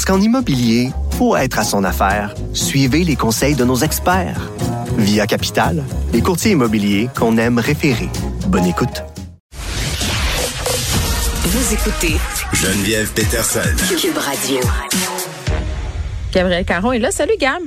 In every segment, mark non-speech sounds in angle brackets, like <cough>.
Parce qu'en immobilier, pour être à son affaire, suivez les conseils de nos experts. Via Capital, les courtiers immobiliers qu'on aime référer. Bonne écoute. Vous écoutez Geneviève Peterson. Cube Radio. Gabriel Caron est là. Salut, Gab.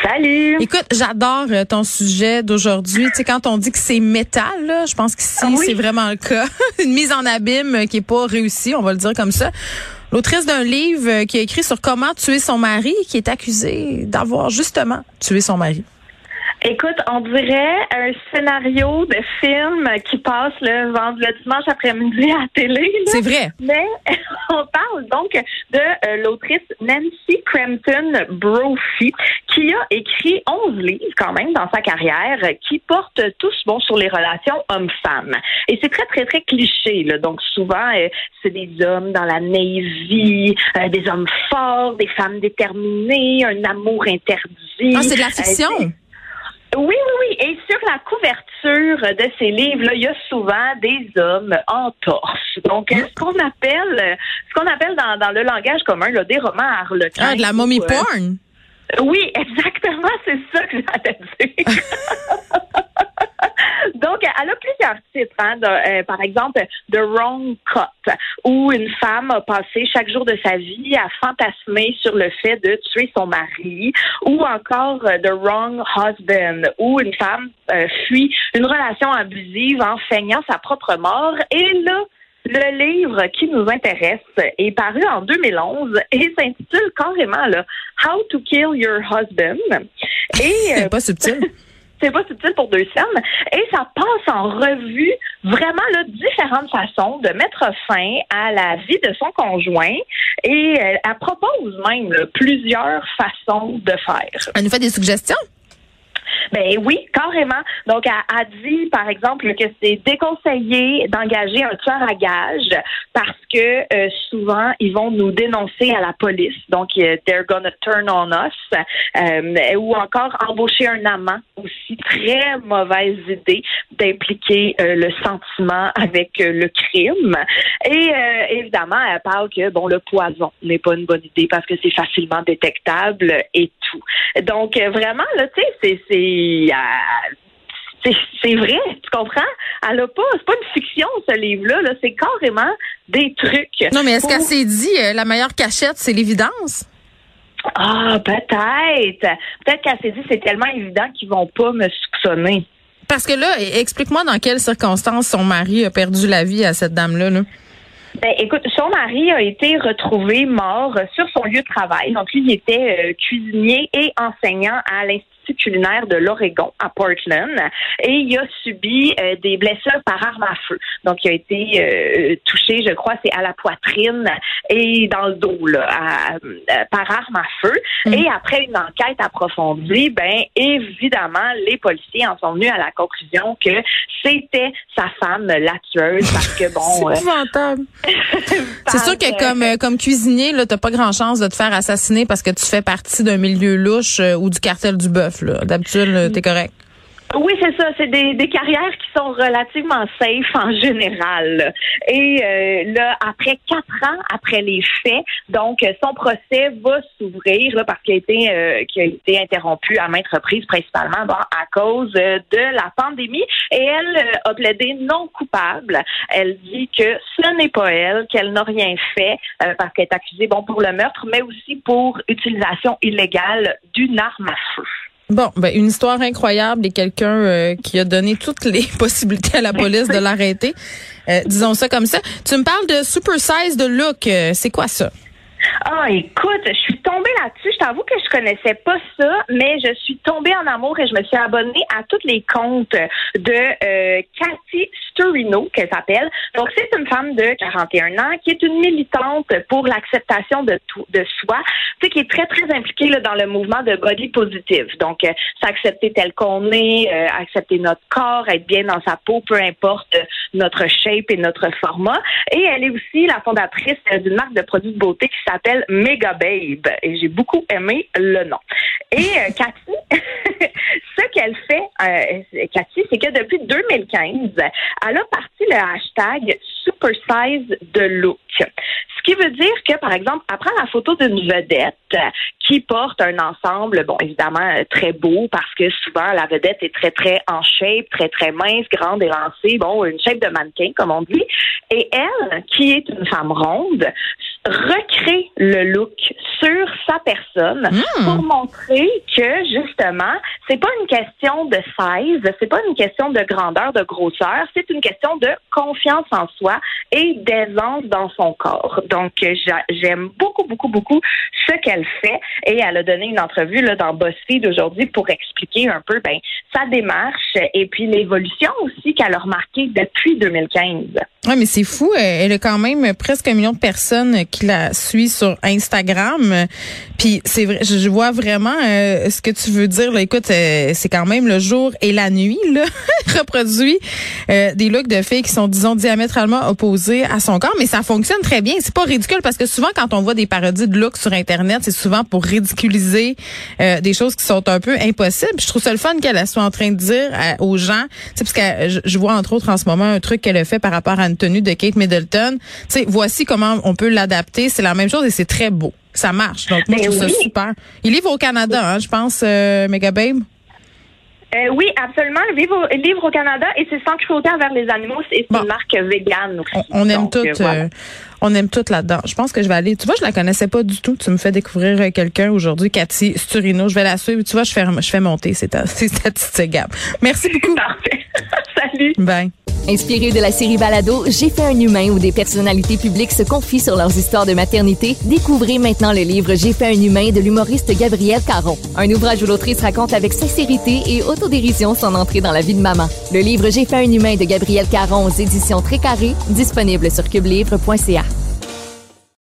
Salut. Écoute, j'adore euh, ton sujet d'aujourd'hui. Tu sais, quand on dit que c'est métal, là, je pense qu'ici, Ah oui. c'est vraiment le cas. <laughs> Une mise en abîme qui est pas réussie, on va le dire comme ça. L'autrice d'un livre euh, qui a écrit sur comment tuer son mari, qui est accusée d'avoir justement tué son mari. Écoute, on dirait un scénario de film qui passe le, vend- le dimanche après-midi à la télé. C'est vrai. Mais on parle donc de euh, l'autrice Nancy Crampton Brophy, qui a écrit 11 livres quand même dans sa carrière, euh, qui portent tous bon sur les relations hommes-femmes. Et c'est très, très, très cliché. Là. Donc souvent, euh, c'est des hommes dans la Navy, euh, des hommes forts, des femmes déterminées, un amour interdit. Ah, c'est de la fiction. Oui, oui, oui. Et sur la couverture de ces livres-là, il y a souvent des hommes en torse. Donc, euh, ce qu'on appelle, ce qu'on appelle dans, dans le langage commun, là, des romans harlequins. Ah, de la mommy euh, porn? oui, <laughs> exactement, c'est ça que j'allais dire. <laughs> Plusieurs titres, hein, de, euh, par exemple The Wrong Cut, où une femme a passé chaque jour de sa vie à fantasmer sur le fait de tuer son mari, ou encore euh, The Wrong Husband, où une femme euh, fuit une relation abusive en feignant sa propre mort. Et là, le livre qui nous intéresse est paru en 2011 et s'intitule carrément là, How to Kill Your Husband. Et <laughs> euh, pas subtil. <laughs> c'est pas subtil pour deux scènes. Et ça passe en revue vraiment là, différentes façons de mettre fin à la vie de son conjoint. Et euh, elle propose même plusieurs façons de faire. Elle nous fait des suggestions? Ben oui, carrément. Donc, elle a dit, par exemple, que c'est déconseillé d'engager un tueur à gage parce que euh, souvent, ils vont nous dénoncer à la police. Donc, euh, they're gonna turn on us. Euh, ou encore embaucher un amant. Aussi, très mauvaise idée d'impliquer euh, le sentiment avec euh, le crime. Et euh, évidemment, elle parle que, bon, le poison n'est pas une bonne idée parce que c'est facilement détectable et tout. Donc, vraiment, là, tu sais, c'est... c'est vrai, tu comprends? Elle a pas, c'est pas une fiction, ce livre-là, là, c'est carrément des trucs. Non, mais est-ce pour- qu'elle s'est dit, la meilleure cachette, c'est l'évidence? Ah, peut-être. Peut-être qu'elle s'est dit, c'est tellement évident qu'ils vont pas me soupçonner. Parce que là, explique-moi dans quelles circonstances son mari a perdu la vie à cette dame-là. Là. Ben, écoute, son mari a été retrouvé mort sur son lieu de travail. Donc, lui, il était euh, cuisinier et enseignant à l'Institut culinaire de l'Oregon, à Portland. Et il a subi euh, des blessures par arme à feu. Donc, il a été euh, touché, je crois, c'est à la poitrine et dans le dos, là, à- à- par arme à feu. Et après une enquête approfondie, ben, évidemment, les policiers en sont venus à la conclusion que c'était sa femme, la tueuse, parce que, bon... <laughs> euh, C'est épouvantable. <laughs> C'est sûr que comme euh, comme cuisinier, là, t'as pas grand chance de te faire assassiner parce que tu fais partie d'un milieu louche euh, ou du cartel du bœuf. Là. D'habitude, t'es correct. Oui, c'est ça. C'est des, carrières qui sont relativement safe en général. Et euh, là, après quatre ans après les faits, donc son procès va s'ouvrir parce qu'il a été euh, a été interrompu à maintes reprises, principalement bon, à cause euh, de la pandémie. Et elle euh, a plaidé non coupable. Elle dit que ce n'est pas elle, qu'elle n'a rien fait parce qu'elle est accusée bon pour le meurtre, mais aussi pour utilisation illégale d'une arme à feu. Bon, ben une histoire incroyable et quelqu'un euh, qui a donné toutes les <laughs> possibilités à la police de l'arrêter. Euh, disons ça comme ça. Tu me parles de Super Size de Look. Euh, c'est quoi ça? Ah, écoute, je suis tombée là-dessus. Je t'avoue que je connaissais pas ça, mais je suis tombée en amour et je me suis abonnée à tous les comptes de euh, Cathy Sturino, qu'elle s'appelle. Donc, c'est une femme de 41 ans qui est une militante pour l'acceptation de soi, tu sais, qui est très, très impliquée dans le mouvement de body positive. Donc, euh, s'accepter tel qu'on est, euh, accepter notre corps, être bien dans sa peau, peu importe notre shape et notre format. Et elle est aussi la fondatrice d'une marque de produits de beauté qui s'appelle Mega Babe. Et j'ai beaucoup aimé le nom. Et euh, <laughs> Cathy, <laughs> ce qu'elle fait, euh, Cathy, c'est que depuis 2015, elle a parti le hashtag Super Size de Look. Ce qui veut dire que, par exemple, après la photo d'une vedette qui porte un ensemble, bon, évidemment, très beau, parce que souvent, la vedette est très, très en shape, très, très mince, grande, élancée, bon, une shape de mannequin, comme on dit. Et elle, qui est une femme ronde, recrée le look sur sa personne pour montrer que justement, c'est pas une question de size, c'est pas une question de grandeur, de grosseur, c'est une question de confiance en soi et d'aisance dans son corps. Donc j'a- j'aime beaucoup beaucoup beaucoup ce qu'elle fait et elle a donné une entrevue là dans BuzzFeed aujourd'hui pour expliquer un peu ben sa démarche et puis l'évolution aussi qu'elle a remarqué depuis 2015. Ouais, mais c'est fou. Elle a quand même presque un million de personnes qui la suivent sur Instagram. Euh, Puis c'est vrai, je vois vraiment euh, ce que tu veux dire. Là. Écoute, euh, c'est quand même le jour et la nuit là, <laughs> reproduit euh, des looks de filles qui sont disons diamétralement opposés à son corps, mais ça fonctionne très bien. C'est pas ridicule parce que souvent quand on voit des parodies de looks sur internet, c'est souvent pour ridiculiser euh, des choses qui sont un peu impossibles. Je trouve ça le fun qu'elle soit en train de dire à- aux gens, parce que je, je vois entre autres en ce moment un truc qu'elle a fait par rapport à une tenue de Kate Middleton. Tu sais, voici comment on peut l'adapter. C'est la même chose et c'est très beau. Ça marche. Donc moi, je Ben trouve ça oui. super. Il livre au Canada, hein, je pense, euh, Mega Babe? Euh, oui, absolument. Le livre, au- livre au Canada et c'est sans cruauté envers les animaux. C'est Bon. une marque végane aussi. On, on aime Donc, tout. euh, voilà. euh, on aime tout là-dedans. Je pense que je vais aller. Tu vois, je la connaissais pas du tout. Tu me fais découvrir euh, quelqu'un aujourd'hui, Cathy Sturino. Je vais la suivre. Tu vois, je fais, je fais monter ces, ces <laughs> statistiques. Merci beaucoup. Parfait. Salut. Bye. Inspiré de la série Balado, J'ai fait un humain où des personnalités publiques se confient sur leurs histoires de maternité, découvrez maintenant le livre J'ai fait un humain de l'humoriste Gabriel Caron. Un ouvrage où l'autrice raconte avec sincérité et autodérision son entrée dans la vie de maman. Le livre J'ai fait un humain de Gabriel Caron aux éditions Très Carré, disponible sur cubelivre.ca.